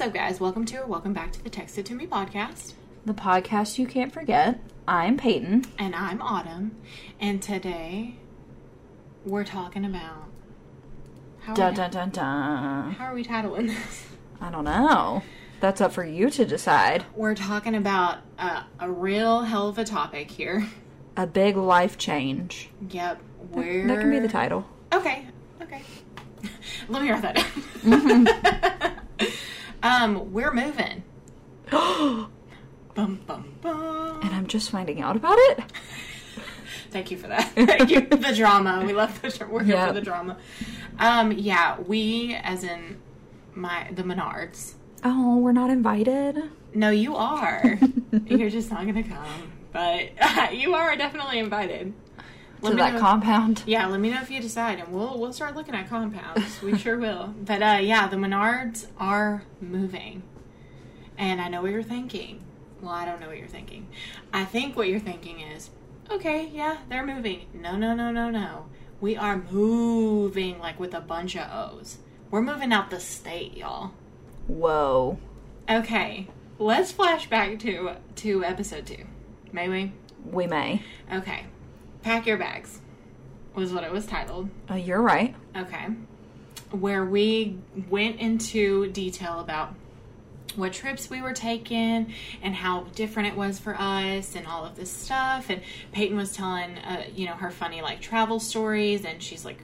What's up, guys? Welcome to or welcome back to the Text It To Me podcast. the podcast you can't forget. I'm Peyton. And I'm Autumn. And today we're talking about. How, Dun are, dun dun dun. how are we titling this? I don't know. That's up for you to decide. We're talking about uh, a real hell of a topic here. A big life change. Yep. Where That can be the title. Okay. Okay. Let me write that down. um, we're moving. and Bum bum bum. I'm just finding out about it. Thank you for that. Thank you for the drama. We love the we're here Yeah. for the drama. Um, yeah, we as in my the Menards. Oh, we're not invited. No, you are. You're just not gonna come, but you are definitely invited. To me that know- compound. Yeah, let me know if you decide, and we'll we'll start looking at compounds. We sure will. But uh, yeah, the Menards are moving, and I know what you're thinking. Well, I don't know what you're thinking. I think what you're thinking is, okay, yeah, they're moving. No, no, no, no, no. We are moving like with a bunch of O's. We're moving out the state, y'all. Whoa. Okay, let's flash back to to episode two. May we? We may. Okay, pack your bags was what it was titled. Uh, you're right. Okay. Where we went into detail about what trips we were taking and how different it was for us and all of this stuff. And Peyton was telling, uh, you know, her funny like travel stories. And she's like,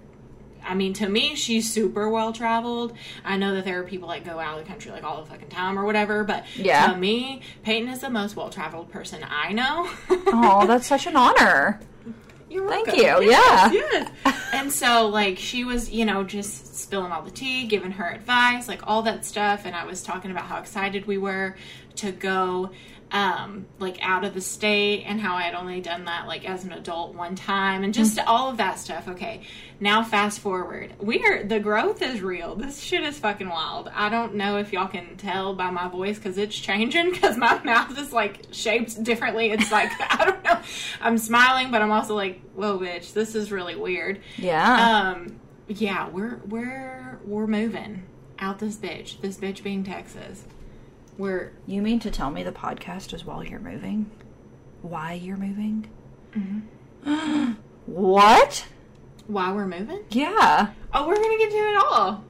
I mean, to me, she's super well traveled. I know that there are people that go out of the country like all the fucking time or whatever, but Yeah. to me, Peyton is the most well traveled person I know. Oh, that's such an honor. You're Thank welcome. you, Yes, yeah. yes. and so, like, she was, you know, just spilling all the tea, giving her advice, like all that stuff. And I was talking about how excited we were to go, um, like, out of the state and how I had only done that, like, as an adult one time and just all of that stuff. Okay. Now, fast forward. We are, the growth is real. This shit is fucking wild. I don't know if y'all can tell by my voice because it's changing because my mouth is, like, shaped differently. It's like, I don't know. I'm smiling, but I'm also like, whoa, bitch, this is really weird. Yeah. Um, yeah, we're we're we're moving out this bitch. This bitch being Texas. We're you mean to tell me the podcast is while you're moving? Why you're moving? Mm-hmm. what? why we're moving. Yeah. Oh, we're gonna get to it all.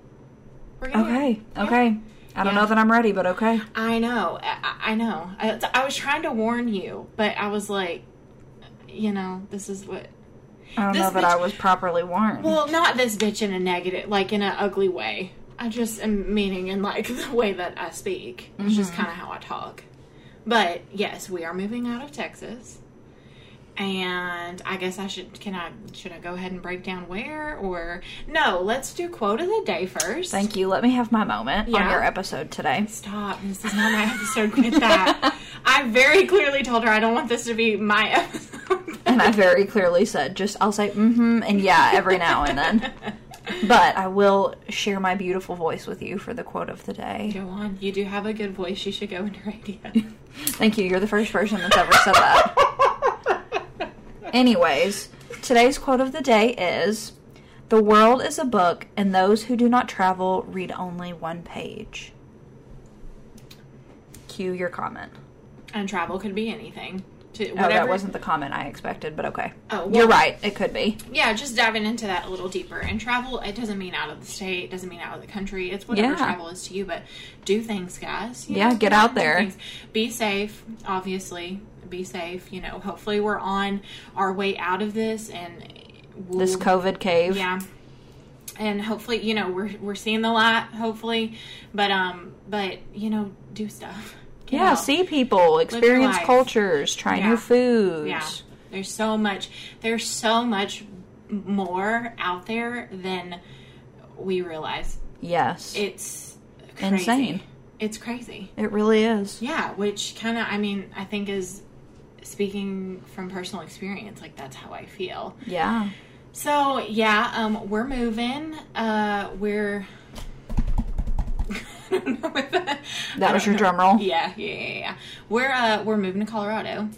We're gonna Okay. Yeah. Okay. I don't Yeah. know that I'm ready, but okay. I know. I, I I know. I, I was trying to warn you, but I was like, you know, this is what. I don't know that bitch- I was properly warned. Well, not this bitch in a negative, like in an ugly way. I just am meaning in like the way that I speak. It's just kind of how I talk. But yes, we are moving out of Texas, and I guess I should. Can I? Should I go ahead and break down where or no? Let's do quote of the day first. Thank you. Let me have my moment on your episode today. Stop. This is not my episode. Quit that. I very clearly told her I don't want this to be my episode. And I very clearly said, just I'll say mm-hmm and yeah every now and then. But I will share my beautiful voice with you for the quote of the day. Go on. You do have a good voice. You should go into radio. Thank you. You're the first person that's ever said that. Anyways, today's quote of the day is The world is a book, and those who do not travel read only one page. Cue your comment. and travel could be anything. To Oh, that wasn't the comment I expected, but okay. Oh, You're right. It could be. Yeah, just diving into that a little deeper. And travel, it doesn't mean out of the state, it doesn't mean out of the country. It's whatever Yeah. travel is to you, but do things, guys. You Yeah, get out there. Be safe, obviously. Be safe. You know, hopefully we're on our way out of this and we'll, This COVID cave. Yeah. And hopefully, you know, we're we're seeing the light, hopefully. But um but, you know, do stuff. Yeah, out. see people, experience cultures, try Yeah. new foods. Yeah. There's so much there's so much more out there than we realize. Yes. It's crazy. Insane. It's crazy. It really is. Yeah, which kind of, I mean, I think is speaking from personal experience, like that's how I feel. Yeah. So yeah, um, we're moving. Uh, we're. I don't know if that, was your know. drum roll? Yeah, yeah, yeah, yeah. We're uh, we're moving to Colorado.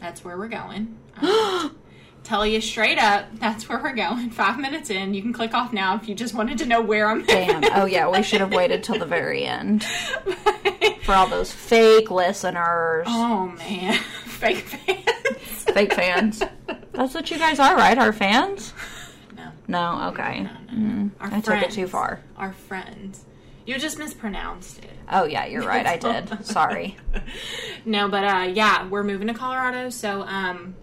That's where we're going. Um, tell you straight up, that's where we're going. Five minutes in, you can click off now if you just wanted to know where I'm. Damn. Oh yeah, we should have waited till the very end for all those fake listeners, oh man, fake fans. fake fans. That's what you guys are, right? Our fans? No, No. Okay. Mm, our I took it too far. Our friends. You just mispronounced it. Oh yeah, you're right. I did. Sorry. No, but uh, yeah, we're moving to Colorado, so um,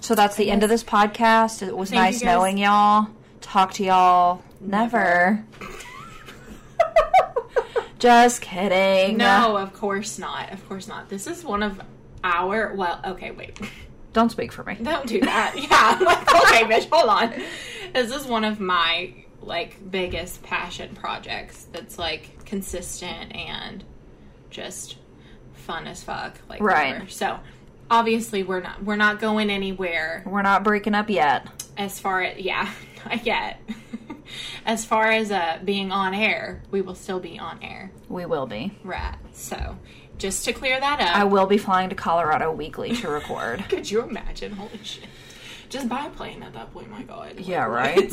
So that's the end of this podcast. It was nice knowing y'all. Talk to y'all. Never. Just kidding. No, of course not. Of course not. This is one of our. Well, okay, wait. Don't speak for me. Don't do that. Yeah, okay, bitch, hold on. This is one of my like biggest passion projects. That's like consistent and just fun as fuck. Like, Right. whatever. So, obviously, we're not we're not going anywhere We're not breaking up yet. as far as yeah, not yet. as far as uh being on air, we will still be on air. We will be. Right. So, just to clear that up. I will be flying to Colorado weekly to record. Could you imagine? Holy shit. Just buy a plane at that point, my god. Yeah, right?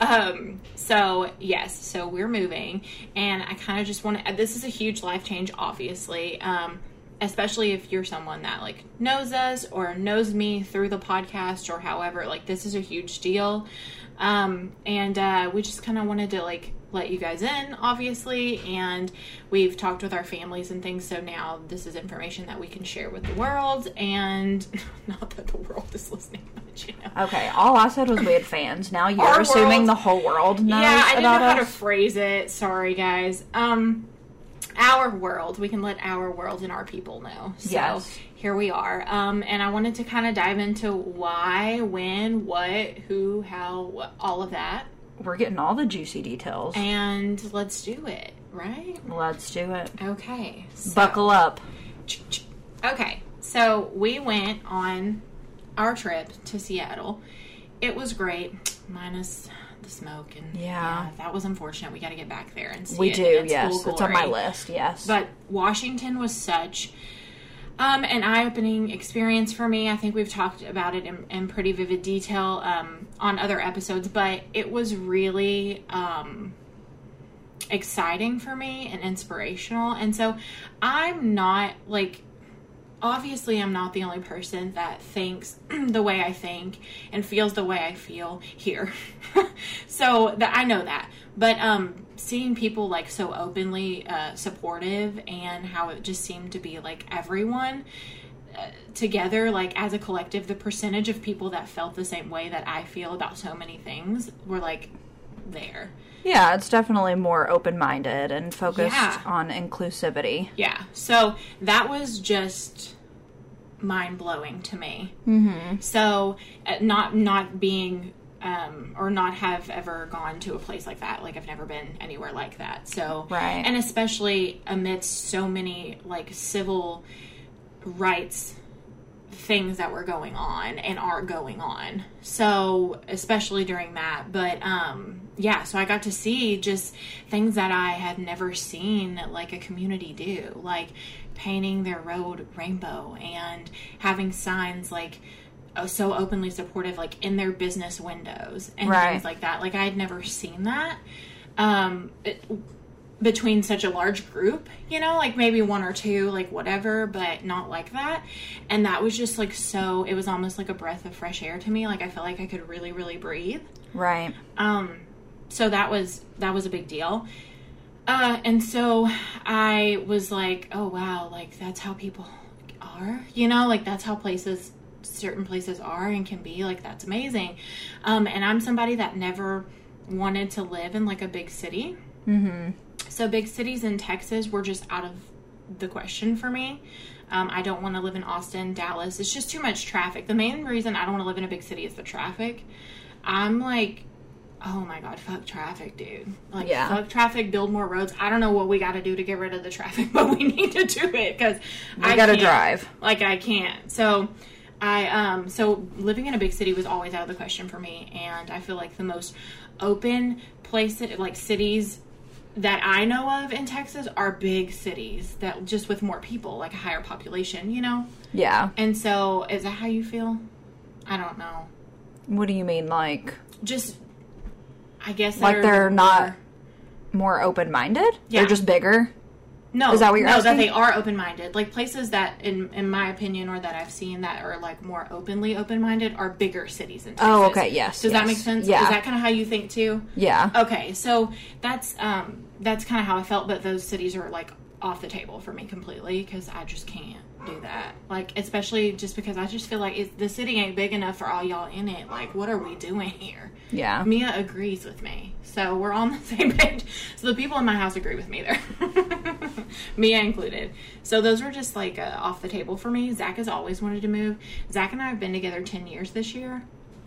Um, so yes, so we're moving and I kind of just want to this is a huge life change obviously. Um especially if you're someone that like knows us or knows me through the podcast or however, like this is a huge deal. Um and uh we just kind of wanted to like let you guys in obviously and we've talked with our families and things so now this is information that we can share with the world and not that the world is listening you know. Okay, all I said was we had fans. Now you're Our assuming world- the whole world knows yeah i didn't know about how to phrase it. Sorry guys. Um our world. We can let our world and our people know. So Yes. here we are. Um and i wanted to kind of dive into why when what who how what, all of that We're getting all the juicy details. and let's do it right Let's do it. okay so- Buckle up. Okay, so we went on our trip to Seattle. It was great, minus the smoke and Yeah. that was unfortunate. We got to get back there and see We it do, yes. It's on my list, yes. But Washington was such um, an eye-opening experience for me. I think we've talked about it in, in pretty vivid detail um, on other episodes, but it was really um, exciting for me and inspirational. And so I'm not like obviously I'm not the only person that thinks the way I think and feels the way I feel here. so that I know that. But um seeing people like so openly uh supportive and how it just seemed to be like everyone uh, together like as a collective the percentage of people that felt the same way that I feel about so many things were like there. yeah, it's definitely more open minded and focused Yeah. on inclusivity. Yeah. So that was just mind blowing to me. Mm-hmm. So uh, not not being um, or not have ever gone to a place like that. Like I've never been anywhere like that. So Right. and especially amidst so many like civil rights things that were going on and are going on. So, especially during that, but um yeah, so I got to see just things that I had never seen like a community do, like painting their road rainbow and having signs like so openly supportive like in their business windows and Right. things like that. Like I had never seen that. Um it, between such a large group, you know, like maybe one or two, like whatever, but not like that. And that was just like so, it was almost like a breath of fresh air to me. Like I felt like I could really, really breathe. Right. Um, so that was, that was a big deal. Uh, and so I was like, oh wow, like that's how people are, you know, like that's how places, certain places are and can be. Like that's amazing. Um, and I'm somebody that never wanted to live in like a big city. Mm-hmm. So big cities in Texas were just out of the question for me. Um, I don't want to live in Austin, Dallas. It's just too much traffic. The main reason I don't want to live in a big city is the traffic. I'm like oh my god, fuck traffic, dude. Like, Yeah. fuck traffic, build more roads. I don't know what we got to do to get rid of the traffic, but we need to do it because I gotta drive. Like, I can't. So, I um, so living in a big city was always out of the question for me, and I feel like the most open places, like cities that I know of in Texas, are big cities that just with more people, like a higher population, you know. Yeah. And so, is that how you feel? I don't know. What do you mean, like Just, I guess Like that they're not- more- more open minded? Yeah. They're just bigger. No, Is that what you're no, asking? that they are open minded. Like places that, in in my opinion, or that I've seen that are like more openly open minded, are bigger cities in Texas. Oh, okay, yes, Does that make sense? Yeah. Is that kind of how you think too? Yeah. Okay, so that's um that's kind of how I felt, but those cities are like off the table for me completely because I just can't do that. Like especially just because I just feel like it, the city ain't big enough for all y'all in it. Like what are we doing here? Yeah. Mia agrees with me. So we're on the same page. So the people in my house agree with me there. Mia included. So those were just like uh, off the table for me. Zach has always wanted to move. Zach and I have been together 10 years this year.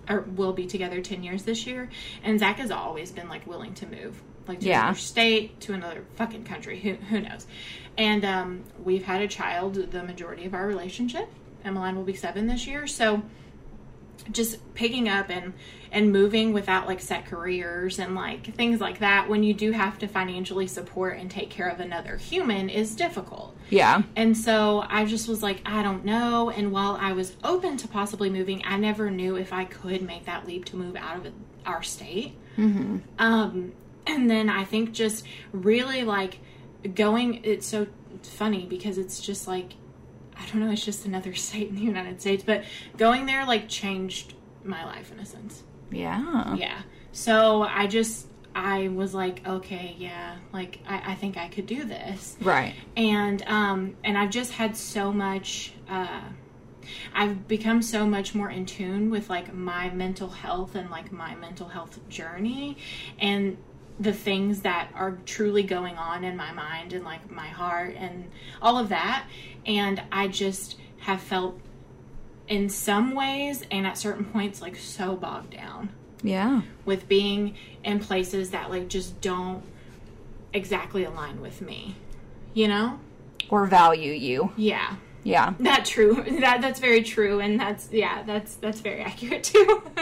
Or will be together 10 years this year. And Zach has always been like willing to move. Like to Yeah. another state, to another fucking country. Who, who knows? And um, we've had a child the majority of our relationship. Emmeline will be seven this year. So just picking up and and moving without like set careers and like things like that when you do have to financially support and take care of another human is difficult Yeah. and so I just was like, I don't know. And while I was open to possibly moving, I never knew if I could make that leap to move out of our state. Mm-hmm. Um, and then I think just really like going, it's so funny because it's just like, I don't know, it's just another state in the United States, but going there like changed my life in a sense. Yeah. Yeah. So I just, I was like, okay, yeah, like I, I think I could do this Right. and um and i've just had so much uh i've become so much more in tune with like my mental health and like my mental health journey and the things that are truly going on in my mind and like my heart and all of that and i just have felt in some ways and at certain points like so bogged down Yeah. with being in places that like just don't exactly align with me you know Or value you. yeah Yeah. that true. That that's very true and that's yeah that's that's very accurate too.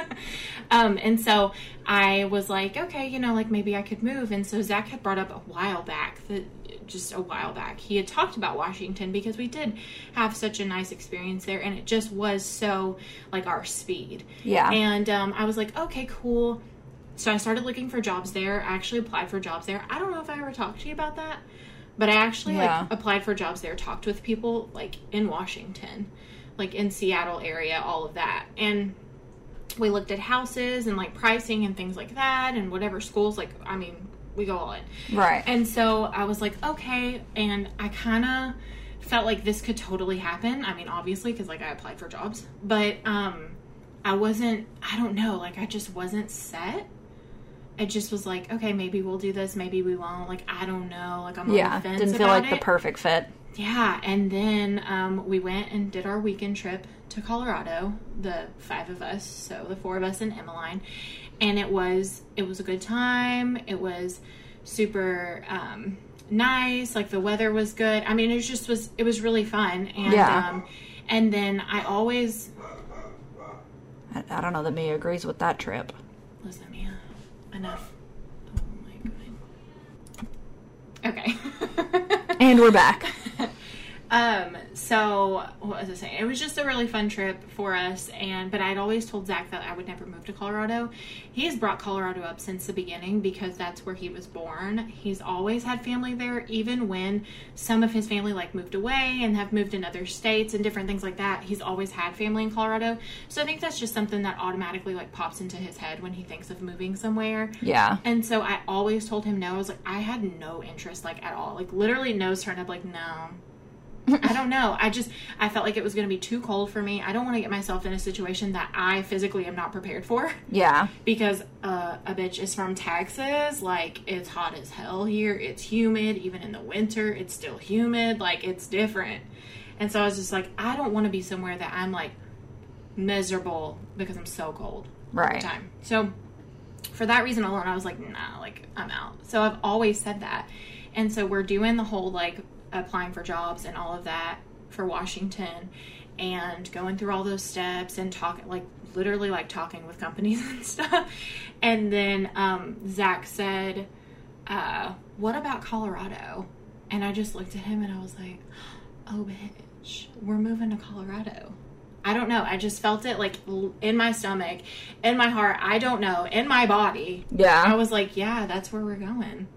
Um and so i was like okay you know like maybe i could move. And so zach had brought up a while back that just a while back he had talked about washington because we did have such a nice experience there and it just was so like our speed. Yeah. and um, i was like okay cool. So i started looking for jobs there. I actually applied for jobs there. I don't know if i ever talked to you about that but i actually Yeah. like applied for jobs there talked with people like in washington like in seattle area all of that and we looked at houses and like pricing and things like that and whatever schools like i mean we go all in Right. and so I was like, okay. And I kind of felt like this could totally happen. I mean, obviously, because like I applied for jobs, but um, I wasn't, I don't know, like I just wasn't set. It just was like, okay, maybe we'll do this, maybe we won't. Like, I don't know. Like, I'm on yeah. the fence Didn't feel like the perfect fit. Yeah, and then um, we went and did our weekend trip to Colorado, the five of us, so the four of us and Emmeline, and it was it was a good time. It was super um, nice. Like the weather was good. I mean, it just was it was really fun. And Yeah. um, and then I always I, I don't know that Mia agrees with that trip. Enough. Oh my god. Okay. And we're back. Um, so what was I saying? It was just a really fun trip for us and but I'd always told Zach that I would never move to Colorado. He's brought Colorado up since the beginning because that's where he was born. He's always had family there, even when some of his family like moved away and have moved in other states and different things like that. He's always had family in Colorado. So I think that's just something that automatically like pops into his head when he thinks of moving somewhere. Yeah. And so I always told him no. I was like, I had no interest, like at all. Like literally nose turned up, like, no. I don't know. I just I felt like it was going to be too cold for me. I don't want to get myself in a situation that I physically am not prepared for Yeah. because uh, a bitch is from Texas. Like it's hot as hell here. It's humid even in the winter. It's still humid. Like it's different. And so I was just like, I don't want to be somewhere that I'm like miserable because I'm so cold all Right. the time. So for that reason alone, I was like, nah, like I'm out. So I've always said that. And so we're doing the whole like applying for jobs and all of that for Washington and going through all those steps and talking like literally like talking with companies and stuff. And then um, Zach said, uh, what about Colorado? And I just looked at him and I was like, oh, bitch, we're moving to Colorado. I don't know. I just felt it like in my stomach, in my heart. I don't know. In my body. Yeah. I was like, yeah, that's where we're going.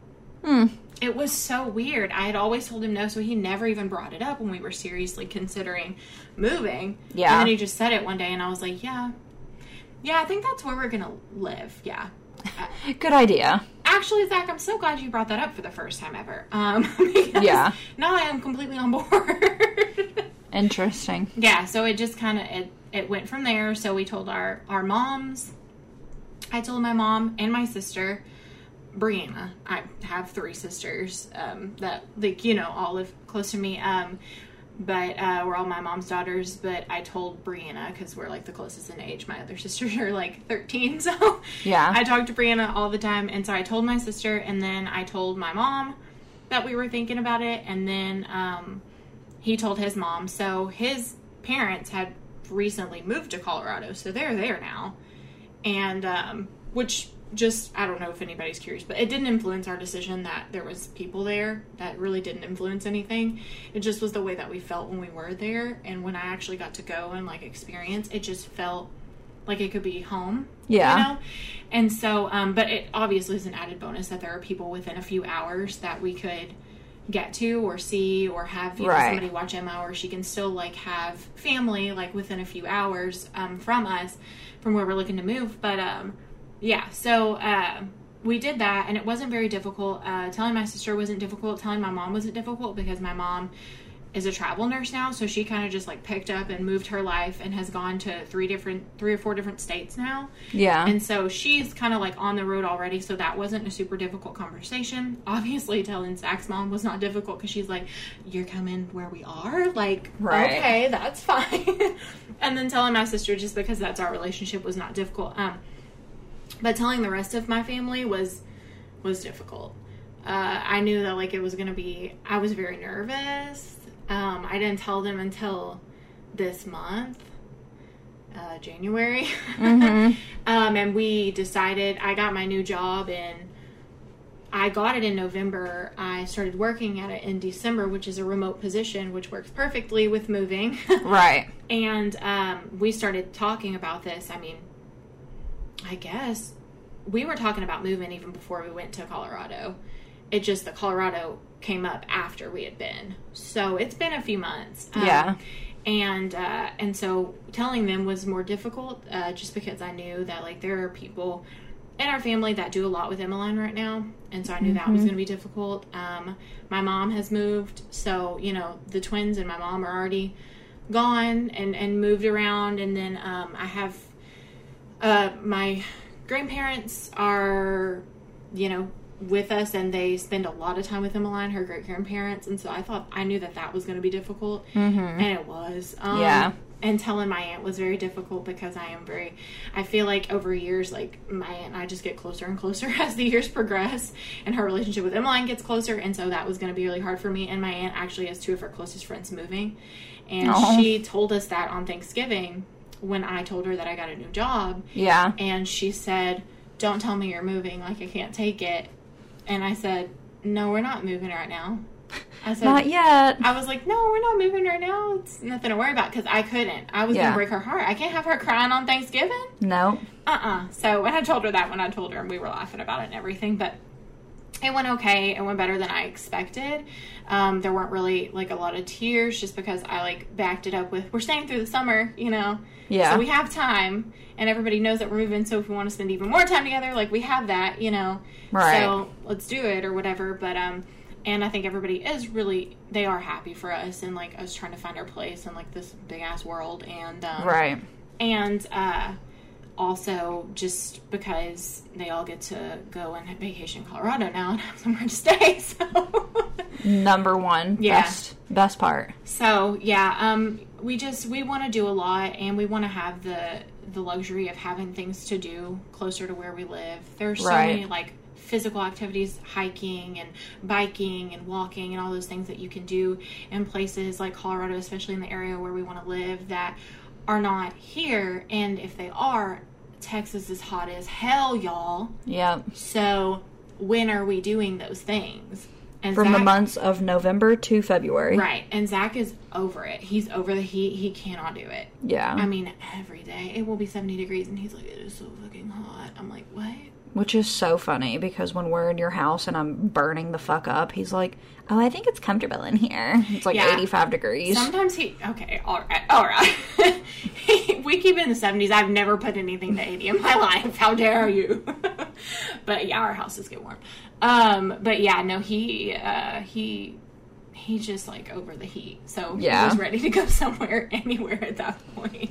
Hmm. It was so weird. I had always told him no, so he never even brought it up when we were seriously considering moving. Yeah. And then he just said it one day, and I was like, yeah. Yeah, I think that's where we're going to live. Yeah. Good idea. Actually, Zach, I'm so glad you brought that up for the first time ever. Um, Yeah. Now I am completely on board. Interesting. yeah, so it just kind of it it went from there. So we told our our moms. I told my mom and my sister, Brianna. I have three sisters um, that like you know all live close to me. Um, but uh, we're all my mom's daughters. But I told Brianna because we're like the closest in age. My other sisters are like thirteen, so Yeah. I talked to Brianna all the time, and so I told my sister, and then I told my mom that we were thinking about it, and then um, he told his mom. So his parents had recently moved to Colorado, so they're there now, and um, which just I don't know if anybody's curious, but it didn't influence our decision that there was people there. That really didn't influence anything. It just was the way that we felt when we were there, and when I actually got to go and like experience, it just felt like it could be home. Yeah. You know? And so, um, but it obviously is an added bonus that there are people within a few hours that we could get to or see or have you know, Right. somebody watch Emma or she can still like have family like within a few hours um, from us from where we're looking to move. But um, yeah, so uh, we did that and it wasn't very difficult. Uh, telling my sister wasn't difficult. Telling my mom wasn't difficult because my mom is a travel nurse now so she kind of just like picked up and moved her life and has gone to three different three or four different states now Yeah. and so she's kind of like on the road already, so that wasn't a super difficult conversation. Obviously, telling Zach's mom was not difficult because she's like, You're coming where we are? Like, Right. okay, that's fine. and then telling my sister just because that's our relationship was not difficult. Um, but telling the rest of my family was was difficult. Uh, I knew that like it was gonna be. I was very nervous. Um, I didn't tell them until this month, uh, January. Mhm. um, and we decided. I got my new job and I got it in November. I started working at it in December, which is a remote position, which works perfectly with moving. Right. and um, we started talking about this. I mean, I guess we were talking about moving even before we went to Colorado. It just the Colorado came up after we had been, so it's been a few months. Um, Yeah. and uh, and so telling them was more difficult, uh, just because I knew that like there are people in our family that do a lot with Emmeline right now, and so I knew that was going to be difficult. Um, my mom has moved, so you know the twins and my mom are already gone and and moved around, and then um, I have uh, my grandparents are you know with us and they spend a lot of time with Emmeline, her great grandparents, and so I thought I knew that that was going to be difficult, and it was. Um, Yeah. And telling my aunt was very difficult because I am very. I feel like over years, like my aunt and I just get closer and closer as the years progress, and her relationship with Emmeline gets closer, and so that was going to be really hard for me. And my aunt actually has two of her closest friends moving, and Aw. she told us that on Thanksgiving when I told her that I got a new job, Yeah. and she said, "Don't tell me you're moving. Like I can't take it." And I said, "No, we're not moving right now." I said, Not yet. I was like, "No, we're not moving right now. It's nothing to worry about." Because I couldn't. I was Yeah. gonna break her heart. I can't have her crying on Thanksgiving. No. Uh uh So when I told her that, when I told her, and we were laughing about it and everything, but it went okay. It went better than I expected. Um, there weren't really like a lot of tears just because I like backed it up with we're staying through the summer, you know. Yeah. So we have time, and everybody knows that we're moving. So if we want to spend even more time together, like we have that, you know. Right. So let's do it or whatever. But um, and I think everybody is really they are happy for us and like us trying to find our place in like this big ass world and um, Right. and uh, also just because they all get to go and vacation in Colorado now and have somewhere to stay. So, Number one. Yeah. Best best part. so yeah, um, we just we want to do a lot and we want to have the the luxury of having things to do closer to where we live. There's so Right. many like physical activities, hiking and biking and walking and all those things that you can do in places like Colorado, especially in the area where we want to live that are not here. And if they are, Texas is hot as hell, y'all. Yep. So when are we doing those things? And From the months of November to February. Right. And Zach is over it. He's over the heat. He cannot do it. Yeah. I mean, every day it will be 70 degrees, and he's like, it is so fucking hot. I'm like, what? Which is so funny because when we're in your house and I'm burning the fuck up, he's like, "Oh, I think it's comfortable in here. It's like Yeah. 85 degrees." Sometimes he, okay, all right, all right. we keep it in the 70s. I've never put anything to 80 in my life. How dare you? but yeah, our houses get warm. Um, but yeah, no, he, uh, he, he's just like over the heat. So he Yeah. was ready to go somewhere, anywhere at that point.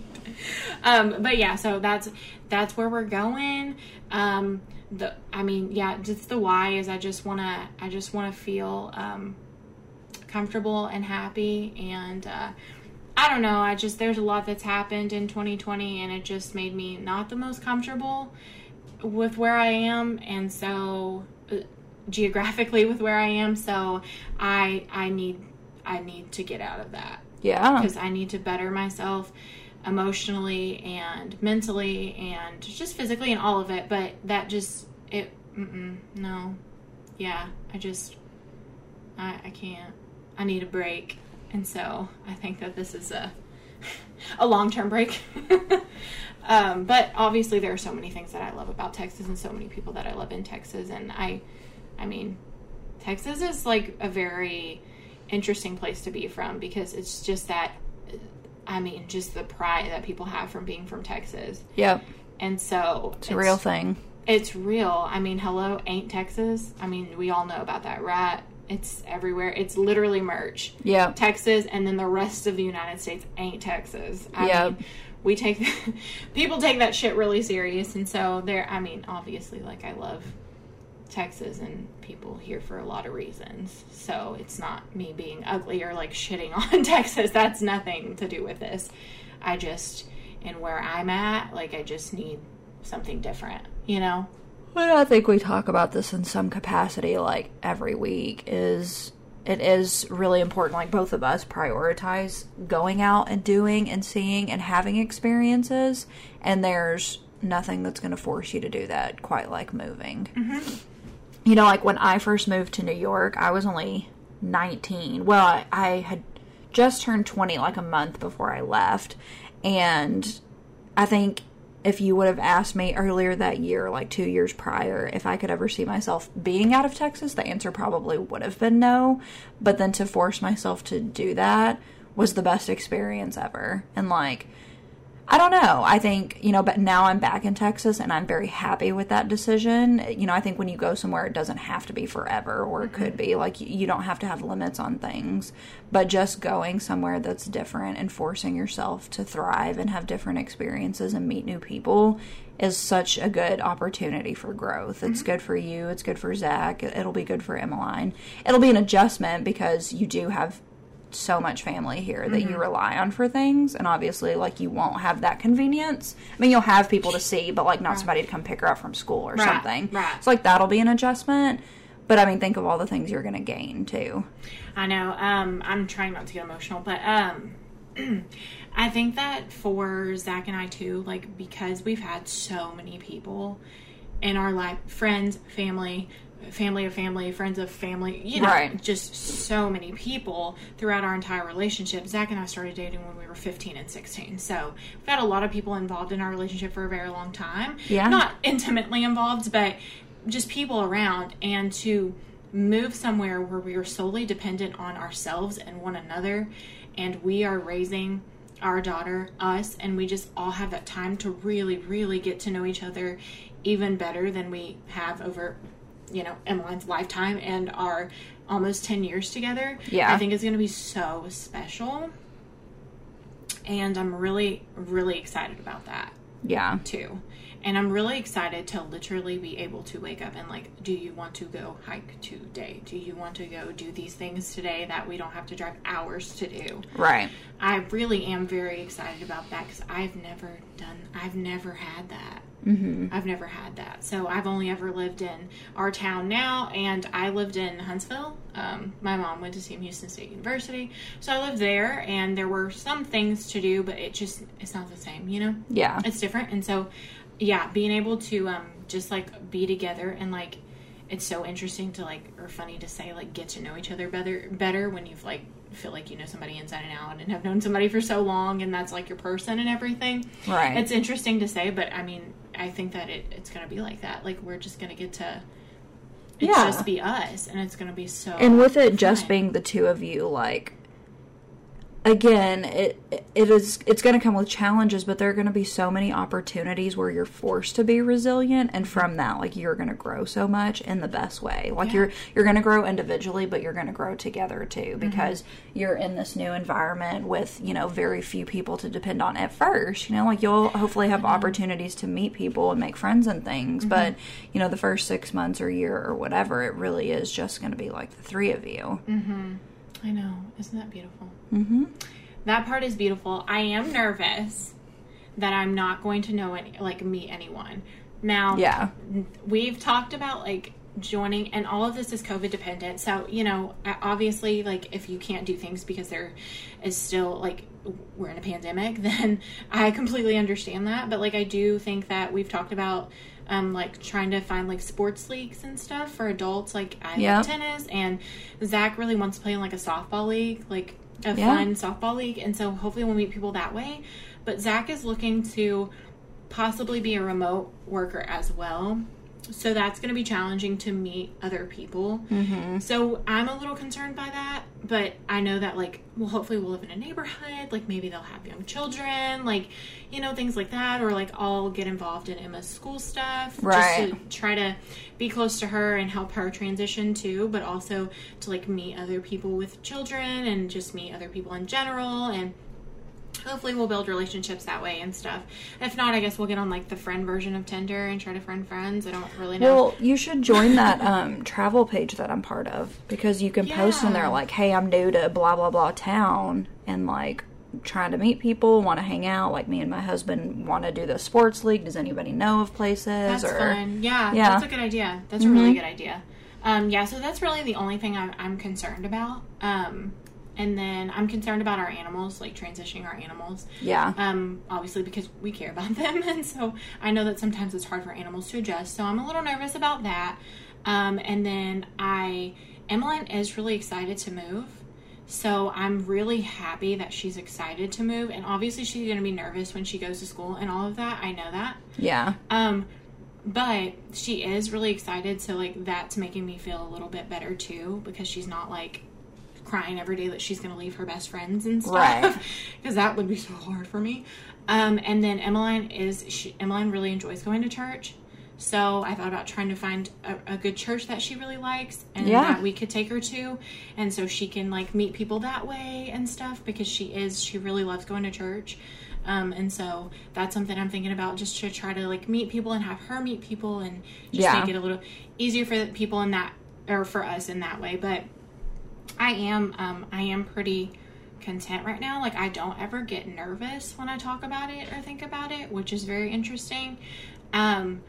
Um, but yeah, so that's, that's where we're going. Um, the, I mean, yeah, just the why is I just want to, I just want to feel, um, comfortable and happy and uh, i don't know i just there's a lot that's happened in 2020 and it just made me not the most comfortable with where i am and so uh, geographically with where i am so i i need i need to get out of that. Yeah. because i need to better myself emotionally and mentally and just physically and all of it but that just it no. Yeah i just I, I can't. I need a break. And so i think that this is a a long-term break. Um, but obviously there are so many things that i love about texas and so many people that i love in texas and i i mean texas is like a very interesting place to be from because it's just that i mean just the pride that people have from being from texas Yep. and so It's a real thing. it's real. I mean, hello, ain't Texas? I mean, we all know about that, right? It's everywhere. It's literally merch. Yep. Texas, and then the rest of the United States ain't Texas. I Yep. mean, we take people take that shit really serious, and so there. I mean, obviously, like I love Texas and people here for a lot of reasons. So it's not me being ugly or like shitting on Texas. That's nothing to do with this. I just, and where I'm at, like I just need something different, you know? But I think we talk about this in some capacity, like every week. Is it is really important, like both of us prioritize going out and doing and seeing and having experiences, and there's nothing that's going to force you to do that quite like moving. Mm-hmm. You know, like when I first moved to New York, I was only 19. Well, I, I had just turned 20 like a month before I left, and I think if you would have asked me earlier that year, like two years prior, if I could ever see myself being out of Texas, the answer probably would have been no. But then to force myself to do that was the best experience ever. And like, I don't know. I think, you know, but now I'm back in Texas and I'm very happy with that decision. You know, I think when you go somewhere, it doesn't have to be forever or it could mm-hmm. be. Like, you- don't have to have limits on things. But just going somewhere that's different and forcing yourself to thrive and have different experiences and meet new people is such a good opportunity for growth. It's mm-hmm. good for you. It's good for Zach. It'll be good for Emmeline. It'll be an adjustment because you do have so much family here that Mm-hmm. you rely on for things and obviously like you won't have that convenience i mean you'll have people to see but like not somebody to come pick her up from school or Right, something right. so like that'll be an adjustment but i mean think of all the things you're going to gain too I know. Um, I'm trying not to get emotional, but um, I think that for Zach and I too, like because we've had so many people in our life, friends, family, family of family, friends of family, you know, Right. just so many people throughout our entire relationship. Zach and I started dating when we were 15 and 16, so we've had a lot of people involved in our relationship for a very long time. Yeah. not intimately involved, but just people around, and to move somewhere where we are solely dependent on ourselves and one another and we are raising our daughter us and we just all have that time to really really get to know each other even better than we have over you know Emmeline's lifetime and our almost 10 years together Yeah. i think it's going to be so special and i'm really really excited about that Yeah. too. And I'm really excited to literally be able to wake up and like, do you want to go hike today? Do you want to go do these things today that we don't have to drive hours to do? Right. I really am very excited about that because I've never done, I've never had that. Mm-hmm. I've never had that. So I've only ever lived in our town now, and I lived in Huntsville. Um, my mom went to Sam Houston State University, so I lived there, and there were some things to do, but it just it's not the same, you know. Yeah. It's different, and so yeah, being able to um, just like be together and like it's so interesting to like or funny to say like get to know each other better better when you've like feel like you know somebody inside and out and have known somebody for so long and that's like your person and everything Right. it's interesting to say but i mean i think that it, it's gonna be like that like we're just gonna get to it's Yeah. just be us and it's gonna be so and with it just being the two of you like again it it is it's going to come with challenges but there are going to be so many opportunities where you're forced to be resilient and from that like you're going to grow so much in the best way. Like you're you're going to grow individually but you're going to grow together too mm-hmm. because you're in this new environment with you know very few people to depend on at first you know? Like you'll hopefully have mm-hmm. opportunities to meet people and make friends and things mm-hmm. but you know the first 6 months or year or whatever it really is just going to be like the three of you. I know. Isn't that beautiful mm-hmm. that part is beautiful. I am nervous that i'm not going to know any like meet anyone. Now Yeah. we've talked about like joining and all of this is covid dependent. So you know obviously like if you can't do things because there is still like we're in a pandemic then i completely understand that. But like i do think that we've talked about um like trying to find like sports leagues and stuff for adults like i love tennis and zach really wants to play in like a softball league like a Yeah. fun softball league and so hopefully we'll meet people that way but zach is looking to possibly be a remote worker as well. So that's going to be challenging to meet other people. Mm-hmm. So I'm a little concerned by that, but I know that like, well, hopefully we'll live in a neighborhood. Like maybe they'll have young children, like you know things like that, or like I'll get involved in Emma's school stuff, Right. Just to try to be close to her and help her transition too, but also to like meet other people with children and just meet other people in general and hopefully we'll build relationships that way and stuff. If not, I guess we'll get on like the friend version of Tinder and try to friend friends. I don't really know. Well, you should join that um, travel page that I'm part of because you can post in there like, "Hey, I'm new to blah blah blah town," and like trying to meet people, want to hang out. Like me and my husband want to do the sports league. Does anybody know of places? that's or fun. Yeah, Yeah. that's a good idea. That's a really good idea. Um, yeah, so that's really the only thing I'm, I'm concerned about. Um, and then I'm concerned about our animals, like transitioning our animals. yeah, um, obviously because we care about them, and so I know that sometimes it's hard for animals to adjust. So I'm a little nervous about that. Um, and then I, Emmeline is really excited to move, so I'm really happy that she's excited to move. And obviously she's going to be nervous when she goes to school and all of that. I know that. yeah, Um, but she is really excited, so like that's making me feel a little bit better too because she's not like crying every day that she's going to leave her best friends and stuff because that would be so hard for me. Um, and then Emmeline is she, Emmeline really enjoys going to church. So I thought about trying to find a, a good church that she really likes and Yeah. that we could take her to, and so she can like meet people that way and stuff because she is she really loves going to church. Um, and so that's something I'm thinking about just to try to like meet people and have her meet people and just Yeah. make it a little easier for the people in that or for us in that way. But I am um, I am pretty content right now. Like I don't ever get nervous when I talk about it or think about it, which is very interesting. Um,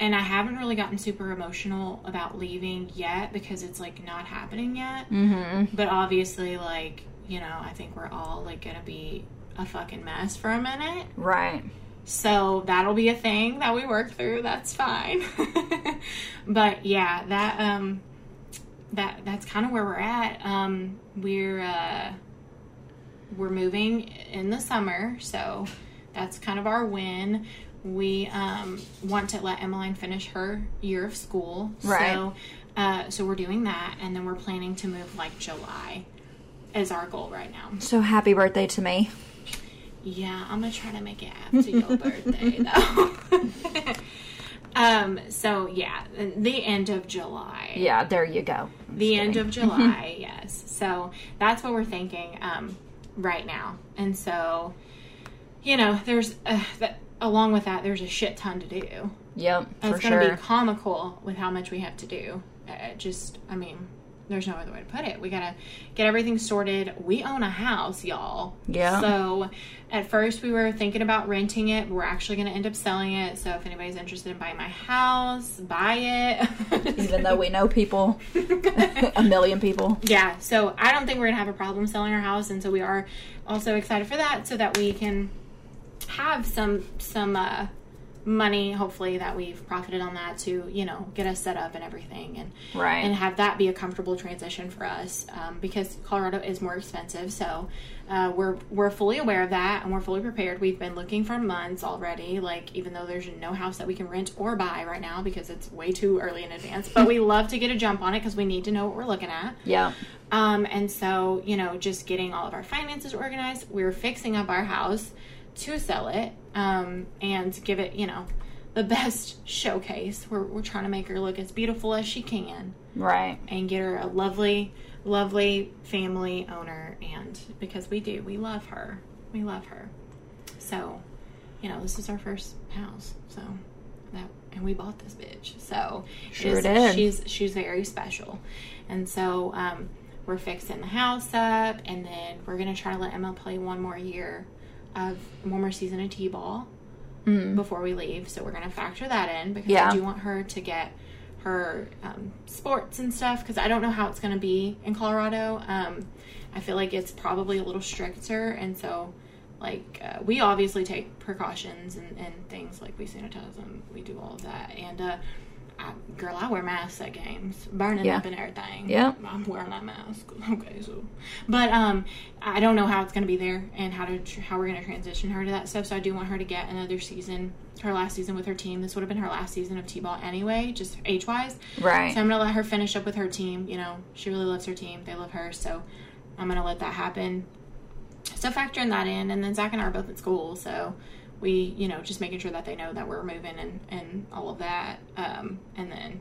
and I haven't really gotten super emotional about leaving yet because it's like not happening yet. mm-hmm. But obviously, like you know, I think we're all like gonna be a fucking mess for a minute. right, So that'll be a thing that we work through. That's fine. but yeah, that um that that's kind of where we're at. Um we're uh we're moving in the summer, so that's kind of our win. We um want to let Emmeline finish her year of school. Right. So uh so we're doing that and then we're planning to move like July is our goal right now. So happy birthday to me. Yeah, I'm gonna try to make it after your birthday though. um. So yeah, the end of July. Yeah, there you go. I'm The end kidding. of July. yes. So that's what we're thinking um, right now, and so you know, there's uh, that along with that, there's a shit ton to do. Yep, And it's going to sure. be comical with how much we have to do. Uh, just, I mean, there's no other way to put it. We got to get everything sorted. We own a house, y'all. Yeah. So at first we were thinking about renting it, but we're actually going to end up selling it. So if anybody's interested in buying my house, buy it. Even though we know people, a million people. yeah, so I don't think we're gonna have a problem selling our house, and so we are also excited for that, so that we can have some some uh, money, hopefully that we've profited on that to you know get us set up and everything, and Right. and have that be a comfortable transition for us um, because Colorado is more expensive. So uh, we're we're fully aware of that and we're fully prepared. We've been looking for months already. Like even though there's no house that we can rent or buy right now because it's way too early in advance, but we love to get a jump on it because we need to know what we're looking at. Yeah. Um, and so, you know, just getting all of our finances organized. We're fixing up our house to sell it um, and give it, you know, the best showcase. We're, we're trying to make her look as beautiful as she can Right. and get her a lovely, lovely family owner. And because we do, we love her. We love her. So, you know, this is our first house. So, that, and we bought this bitch. So, Sure is- did. She's, she's very special. And so, um, we're fixing the house up, and then we're gonna try to let Emma play one more year of one more season of t-ball before we leave. So we're gonna factor that in because Yeah. I do want her to get her um, sports and stuff because I don't know how it's gonna be in Colorado. Um, I feel like it's probably a little stricter, and so like uh, we obviously take precautions and, and things like we sanitize them, we do all of that, and uh, I, girl, I wear masks at games, burning Yeah. up and everything. Yeah. I'm wearing that mask. Okay, so, but um, I don't know how it's going to be there and how to tr- how we're going to transition her to that stuff. So I do want her to get another season, her last season with her team. This would have been her last season of t-ball anyway, just age wise. Right. So I'm going to let her finish up with her team. You know, she really loves her team. They love her. So I'm going to let that happen. So factoring that in, and then Zach and I are both at school, so we, you know, just making sure that they know that we're moving and and all of that, um, and then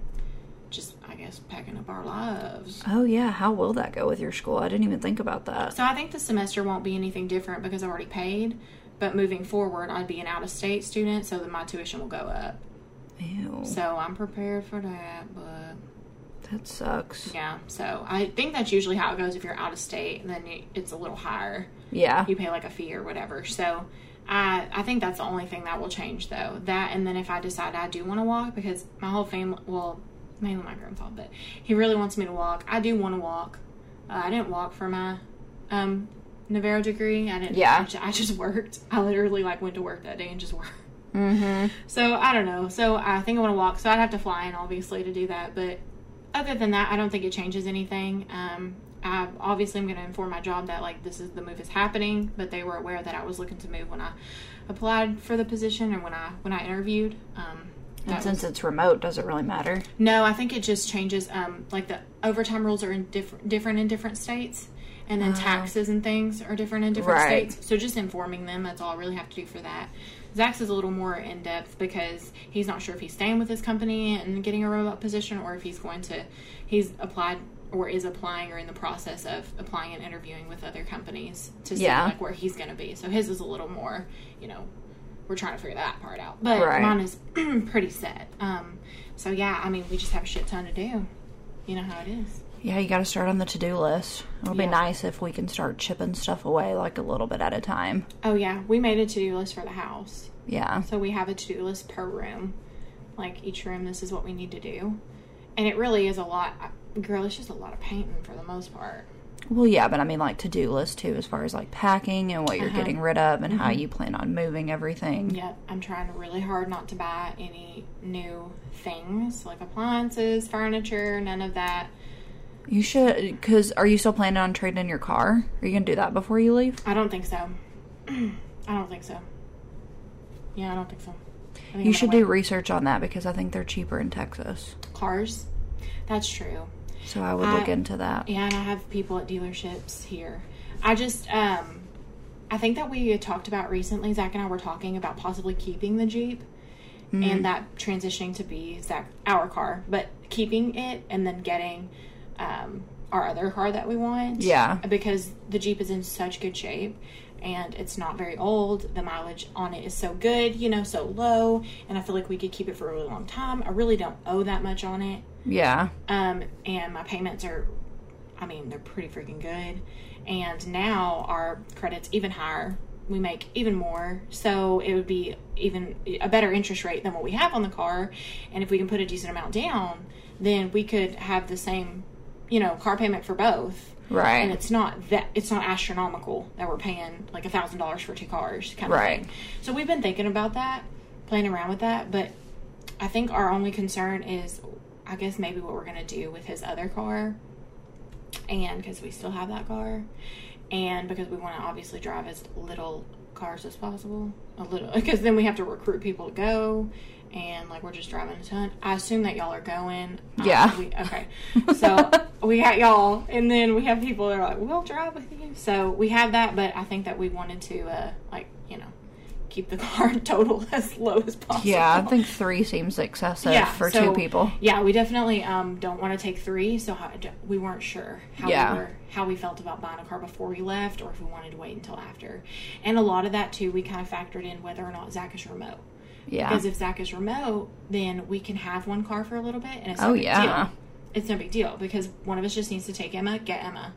just I guess packing up our lives. Oh yeah. How will that go with your school? I didn't even think about that. So I think the semester won't be anything different because I've already paid. But moving forward, I'd be an out of state student, so then my tuition will go up. Ew. So I'm prepared for that, but That sucks. yeah. So I think that's usually how it goes if you're out of state. Then it's a little higher. Yeah. you pay like a fee or whatever. So I I think that's the only thing that will change though. That and then if I decide I do want to walk because my whole family, well, mainly my grandpa, but he really wants me to walk. I do want to walk. Uh, I didn't walk for my um Navarro degree. I didn't. Yeah. I ju- I just worked. I literally like went to work that day and just worked. Mm-hmm. So I don't know. So I think I want to walk. So I'd have to fly in obviously to do that. But other than that, I don't think it changes anything. Um, I obviously I'm going to inform my job that like this is the move is happening, but they were aware that I was looking to move when I applied for the position or when I when I interviewed. Um, And since was- it's remote, does it really matter? no, I think it just changes. Um, like the overtime rules are in different different in different states, and then taxes and things are different in different. Right. states. So just informing them. That's all I really have to do for that. Zach's is a little more in depth because he's not sure if he's staying with his company and getting a remote position, or if he's going to. He's applied or is applying or in the process of applying and interviewing with other companies to see Yeah. like where he's going to be. So his is a little more, you know, we're trying to figure that part out. But Right. mine is pretty set. Um, so yeah, I mean, we just have a shit ton to do. You know how it is. Yeah, you got to start on the to-do list. It'll be nice if we can start chipping stuff away like a little bit at a time. Oh yeah, we made a to-do list for the house. Yeah. So we have a to-do list per room. Like each room, this is what we need to do, and it really is a lot. Girl, it's just a lot of painting for the most part. Well, yeah, but I mean like to-do list too as far as like packing and what you're Uh-huh. getting rid of and how Mm-hmm. you plan on moving everything. Yep, I'm trying really hard not to buy any new things like appliances, furniture, none of that. You should cuz are you still planning on trading in your car? Are you going to do that before you leave? I don't think so. I don't think so. Yeah, I don't think so. Think I'm You gonna should wait. do research on that because I think they're cheaper in Texas. cars. That's true. So I would I- look into that. Yeah, and I have people at dealerships here. I just, um, I think that we had talked about recently. Zach and I were talking about possibly keeping the Jeep Mm-hmm. and that transitioning to be Zach our car, but keeping it and then getting um, our other car that we want. Yeah. because the Jeep is in such good shape. and it's not very old. The mileage on it is so good, you know, so low, and I feel like we could keep it for a really long time. I really don't owe that much on it. Yeah. Um, and my payments are, I mean, they're pretty freaking good. And now our credit's even higher. We make even more. So it would be even a better interest rate than what we have on the car. And if we can put a decent amount down, then we could have the same, you know, car payment for both. Right. And it's not that it's not astronomical that we're paying like a thousand dollars for two cars kind of Right. thing. So we've been thinking about that, playing around with that, but I think our only concern is I guess maybe what we're gonna do with his other car, and because we still have that car, and because we want to obviously drive as little cars as possible, a little, because then we have to recruit people to go, and like we're just driving a ton. I assume that y'all are going. Um, Yeah. we, okay. So we got y'all, and then we have people that are like, "We'll drive with you." So we have that, but I think that we wanted to, uh, like, keep the car total as low as possible. Yeah, I think three seems excessive for so- two people. Yeah, we definitely um, don't want to take three, so how, we weren't sure how Yeah. we were, how we felt about buying a car before we left, or if we wanted to wait until after. And a lot of that too, we kind of factored in whether or not Zach is remote. Yeah. Because if Zach is remote, then we can have one car for a little bit, and it's Oh, big yeah. deal. It's no big deal because one of us just needs to take Emma, get Emma.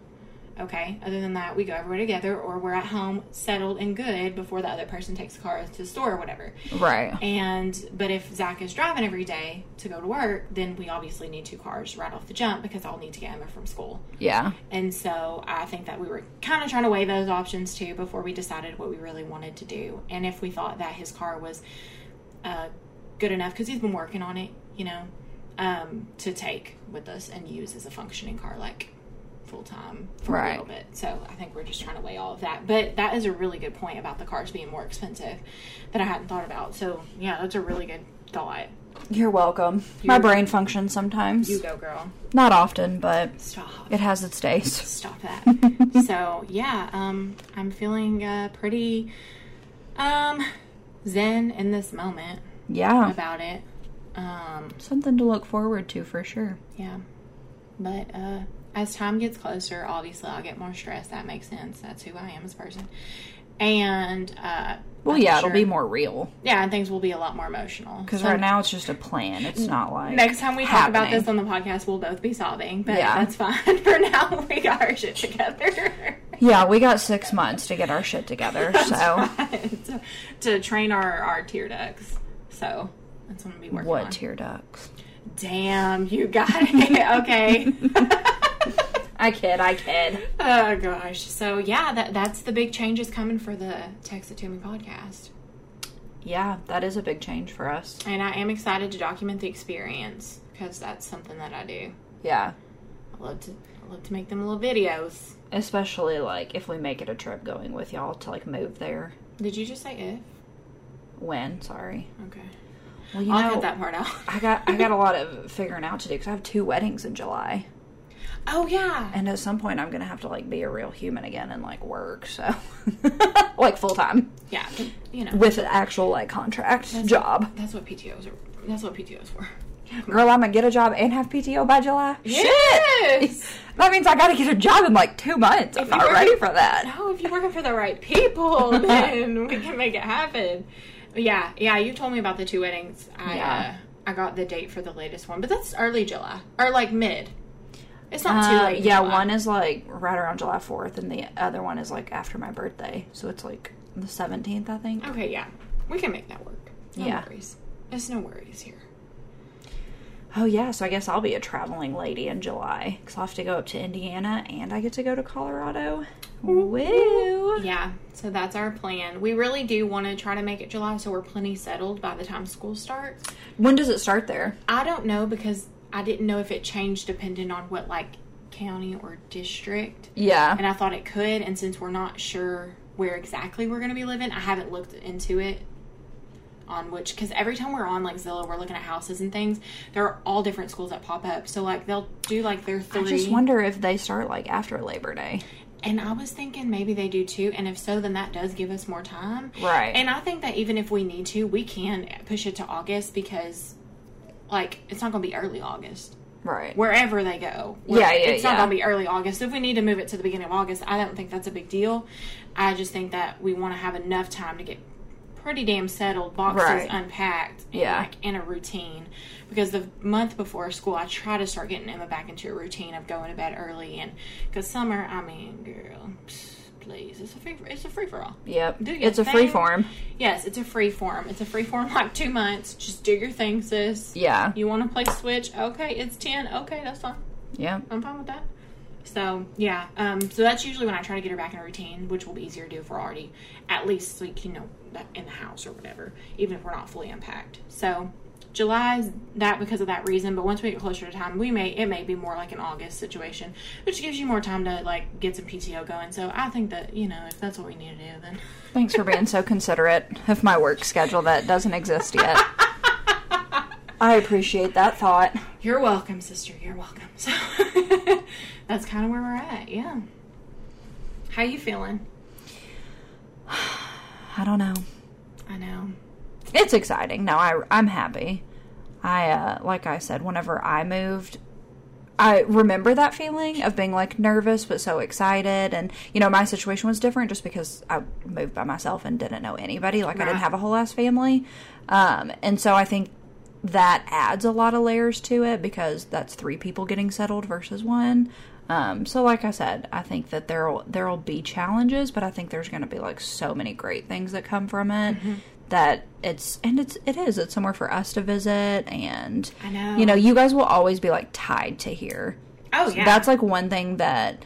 Okay. Other than that, we go everywhere together, or we're at home settled and good before the other person takes the car to the store or whatever. Right. And but if Zach is driving every day to go to work, then we obviously need two cars right off the jump because I'll need to get Emma from school. Yeah. And so I think that we were kind of trying to weigh those options too before we decided what we really wanted to do, and if we thought that his car was uh, good enough because he's been working on it, you know, um, to take with us and use as a functioning car like full time for a little bit. So I think we're just trying to weigh all of that. But that is a really good point about the cars being more expensive that I hadn't thought about. So yeah, that's a really good thought. You're welcome. My You're- brain functions sometimes. You go, girl. Not often, but Stop. it has its days. Stop that. so yeah, um, I'm feeling uh, pretty um zen in this moment Yeah. about it. Um, Something to look forward to for sure. yeah, but uh, as time gets closer, obviously I'll get more stressed. That makes sense. That's who I am as a person. And uh, Well, I'm yeah, sure- it'll be more real. Yeah, and things will be a lot more emotional. Because So right now it's just a plan. It's not like Next time we talk about this on the podcast, we'll both be sobbing. But Yeah. that's fine. For now, we got our shit together. Yeah, we got six months to get our shit together. So to, to train our, our tear ducts. So that's what I'm gonna be working what on. tear ducts? Damn, you got it. okay. I kid, I kid. oh gosh. So yeah, that that's the big changes coming for the Text It To Me podcast. Yeah, that is a big change for us. And I am excited to document the experience because that's something that I do. Yeah. I love to I love to make them little videos. Especially like if we make it a trip going with y'all to like move there. Did you just say if? When? Sorry. Okay. Well, you I'll know, cut that part out. I got I got a lot of figuring out to do because I have two weddings in July, Oh yeah. and at some point I'm gonna have to like be a real human again and like work, so like full time Yeah. You know. with an actual like contract job. That's what PTOs are. That's what PTOs for. Girl, I'm gonna get a job and have PTO by July. Yes. Shit! That means I gotta get a job in like two months. I'm If not you're- ready for that. No, if you're working for the right people, then we can make it happen. Yeah, yeah. You told me about the two weddings. I Yeah. uh, I got the date for the latest one, but that's early July or like mid. It's not too Uh, late. yeah, July. one is like right around July 4th, and the other one is like after my birthday, so it's like the 17th, I think. Okay, yeah, we can make that work. No Yeah. worries. There's no worries here. Oh yeah, so I guess I'll be a traveling lady in July because I'll have to go up to Indiana and I get to go to Colorado. Woo! Yeah, so that's our plan. We really do want to try to make it July, so we're plenty settled by the time school starts. When does it start there? I don't know because I didn't know if it changed depending on what like county or district. Yeah. and I thought it could. And since we're not sure where exactly we're going to be living, I haven't looked into it on which because every time we're on like Zillow, we're looking at houses and things. There are all different schools that pop up. So like they'll do like their three. I just wonder if they start like after Labor Day. and I was thinking maybe they do too. And if so, then that does give us more time. Right. And I think that even if we need to, we can push it to August because like it's not going to be early August. Right. wherever they go. Yeah, yeah, It's not going to be early August. If we need to move it to the beginning of August, I don't think that's a big deal. I just think that we want to have enough time to get pretty damn settled, boxes Right. unpacked, and Yeah. like in a routine. Because the month before school, I try to start getting Emma back into a routine of going to bed early, and because summer, I mean, girl, psh, please, it's a free, it's a free for all. Yep. Do your It's a free form. Yes, it's a free form. It's a free form like two months. Just do your thing, sis. Yeah. You want to play Switch? Okay, it's ten. Okay, that's fine. Yeah. I'm fine with that. So yeah, um, so that's usually when I try to get her back in a routine, which will be easier to do if we're already at least like you know that in the house or whatever, even if we're not fully unpacked. So July is that because of that reason, but once we get closer to time, we may it may be more like an August situation, which gives you more time to like get some PTO going. So I think that you know if that's what we need to do, then Thanks for being so considerate of my work schedule that doesn't exist yet. I appreciate that thought. you're welcome, sister. You're welcome. So that's kind of where we're at. Yeah. How you feeling? I don't know. I know. It's exciting. No, I I'm happy. I uh like I said whenever I moved I remember that feeling of being like nervous but so excited and you know my situation was different just because I moved by myself and didn't know anybody like I didn't have a whole ass family. Um and so I think that adds a lot of layers to it because that's three people getting settled versus one. Um, so like I said, I think that there'll there'll be challenges, but I think there's going to be like so many great things that come from it Mm-hmm. That it's and it's it is it's somewhere for us to visit and I know. you know you guys will always be like tied to here. Oh yeah. That's like one thing that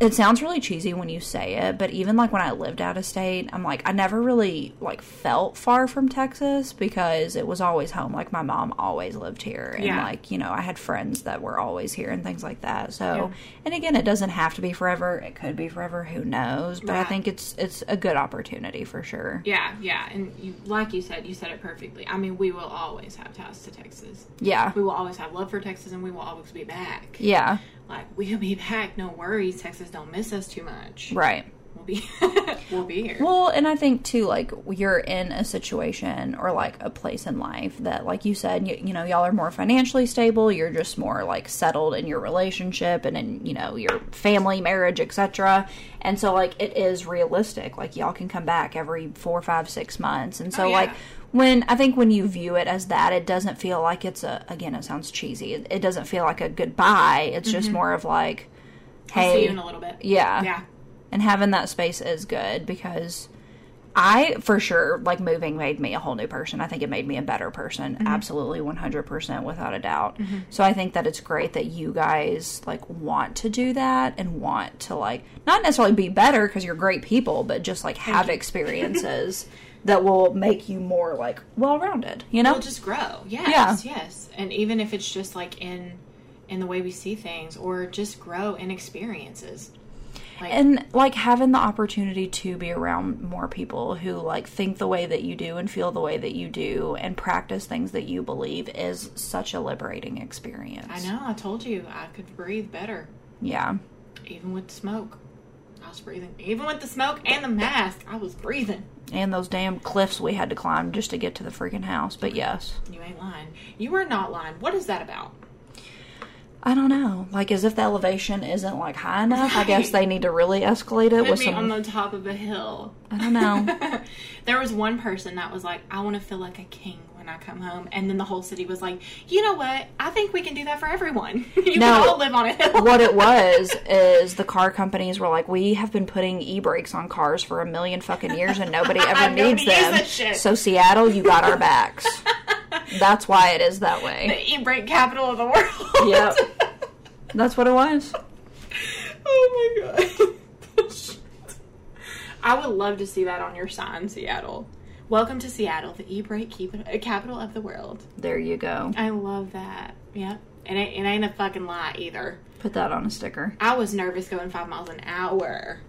it sounds really cheesy when you say it, but even like when I lived out of state, I'm like I never really like felt far from Texas because it was always home. Like my mom always lived here and Yeah. like, you know, I had friends that were always here and things like that. So, Yeah. and again, it doesn't have to be forever. It could be forever, who knows, but I think it's it's a good opportunity for sure. Yeah, yeah, and you, like you said, you said it perfectly. I mean, we will always have ties to Texas. Yeah. We will always have love for Texas, and we will always be back. Yeah. Like we'll be back, no worries. Texas don't miss us too much. Right. We'll be, we'll be here. Well, and I think too, like you're in a situation or like a place in life that, like you said, you, you know, y'all are more financially stable. You're just more like settled in your relationship and in you know your family, marriage, etc. And so, like, it is realistic. Like y'all can come back every four, five, six months. And so, Oh, yeah. like when I think when you view it as that, it doesn't feel like it's a. Again, it sounds cheesy. It, it doesn't feel like a goodbye. It's just more of like, I'll hey, see you in a little bit. yeah, Yeah. and having that space is good because I for sure like moving made me a whole new person. I think it made me a better person, Mm-hmm. absolutely 100% without a doubt. So I think that it's great that you guys like want to do that and want to like not necessarily be better because you're great people, but just like have experiences that will make you more like well-rounded, you know? We'll just grow. Yes, Yeah. yes. And even if it's just like in in the way we see things, or just grow in experiences. Like, and like having the opportunity to be around more people who like think the way that you do and feel the way that you do and practice things that you believe is such a liberating experience. I know. I told you I could breathe better, Yeah. even with smoke. I was breathing, even with the smoke and the mask. I was breathing. And those damn cliffs we had to climb just to get to the freaking house. But yes. You ain't lying. You are not lying. What is that about? I don't know. Like as if the elevation isn't like high enough. I guess they need to really escalate it Put with me some on the top of a hill. I don't know. there was one person that was like, I want to feel like a king when I come home. And then the whole city was like, you know what? I think we can do that for everyone. you No. can all live on a hill. what it was is the car companies were like, we have been putting e brakes on cars for a million fucking years and nobody ever needs them. So Seattle, you got our backs. That's why it is that way. the e-brake capital of the world. Yep. That's what it was. oh my god. I would love to see that on your sign, Seattle. Welcome to Seattle, the e-brake uh, capital of the world. There you go. I love that. Yep. And it ain't, it ain't a fucking lie either. Put that on a sticker. I was nervous going five miles an hour.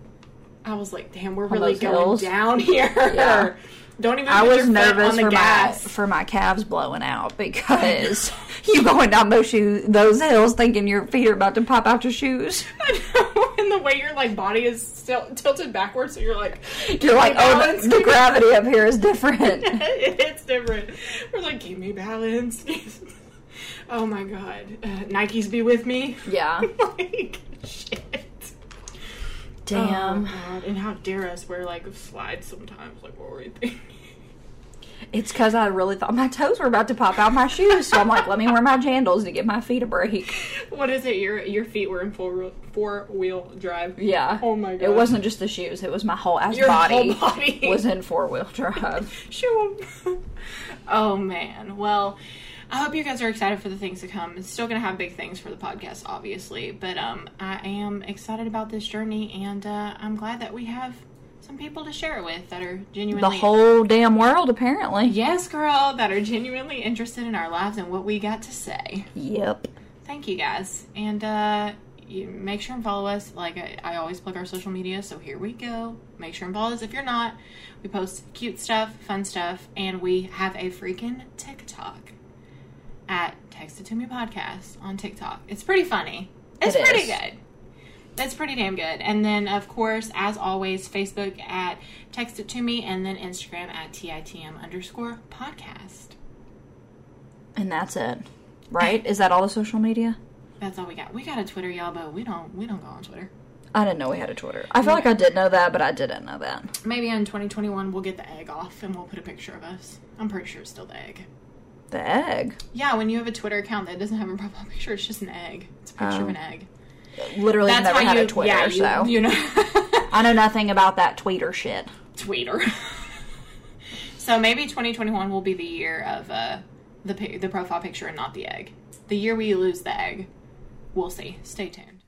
I was like, damn, we're really going hills? down here. Yeah. Don't even I was nervous on for gas. my for my calves blowing out because you going down those shoes those hills thinking your feet are about to pop out your shoes. I know. and the way your like body is still tilted backwards, so you're like, You're like, oh, the, the gravity up here is different. it's different. We're like, give me balance. Oh my god. Uh, Nikes be with me. Yeah. like, shit. Oh, Damn. Oh, God. And how dare us wear like slides sometimes? Like, what were we thinking? It's because I really thought my toes were about to pop out my shoes, so I'm like, let me wear my jandals to give my feet a break. What is it? Your your feet were in four four wheel drive. Yeah. Oh my god. It wasn't just the shoes; it was my whole ass Your body, whole body. was in four wheel drive. Sure. oh man. Well, I hope you guys are excited for the things to come. It's still gonna have big things for the podcast, obviously, but um, I am excited about this journey, and uh, I'm glad that we have some people to share it with that are genuinely The whole damn world, apparently. yes, girl, that are genuinely interested in our lives and what we got to say. Yep. Thank you guys, and uh, you make sure and follow us. Like I, I always plug our social media, so here we go. Make sure and follow us if you're not. We post cute stuff, fun stuff, and we have a freaking TikTok at Text It To Me Podcast on TikTok. It's pretty funny. It's It pretty good. It's pretty damn good. And then, of course, as always, Facebook at Text It To Me, and then Instagram at TITM underscore podcast. And that's it. Right? Is that all the social media? That's all we got. We got a Twitter, y'all, but we don't we don't go on Twitter. I didn't know we had a Twitter. I feel like I did know that, but I didn't know that. Maybe in 2021 we'll get the egg off and we'll put a picture of us. I'm pretty sure it's still the egg. The egg. Yeah, when you have a Twitter account that doesn't have a profile picture, it's just an egg. It's a picture of Oh. an egg. Literally That's never had you a Twitter, yeah, you, so you know I know nothing about that tweeter shit. Tweeter. so maybe 2021 will be the year of uh, the the profile picture and not the egg. The year we lose the egg. We'll see. Stay tuned.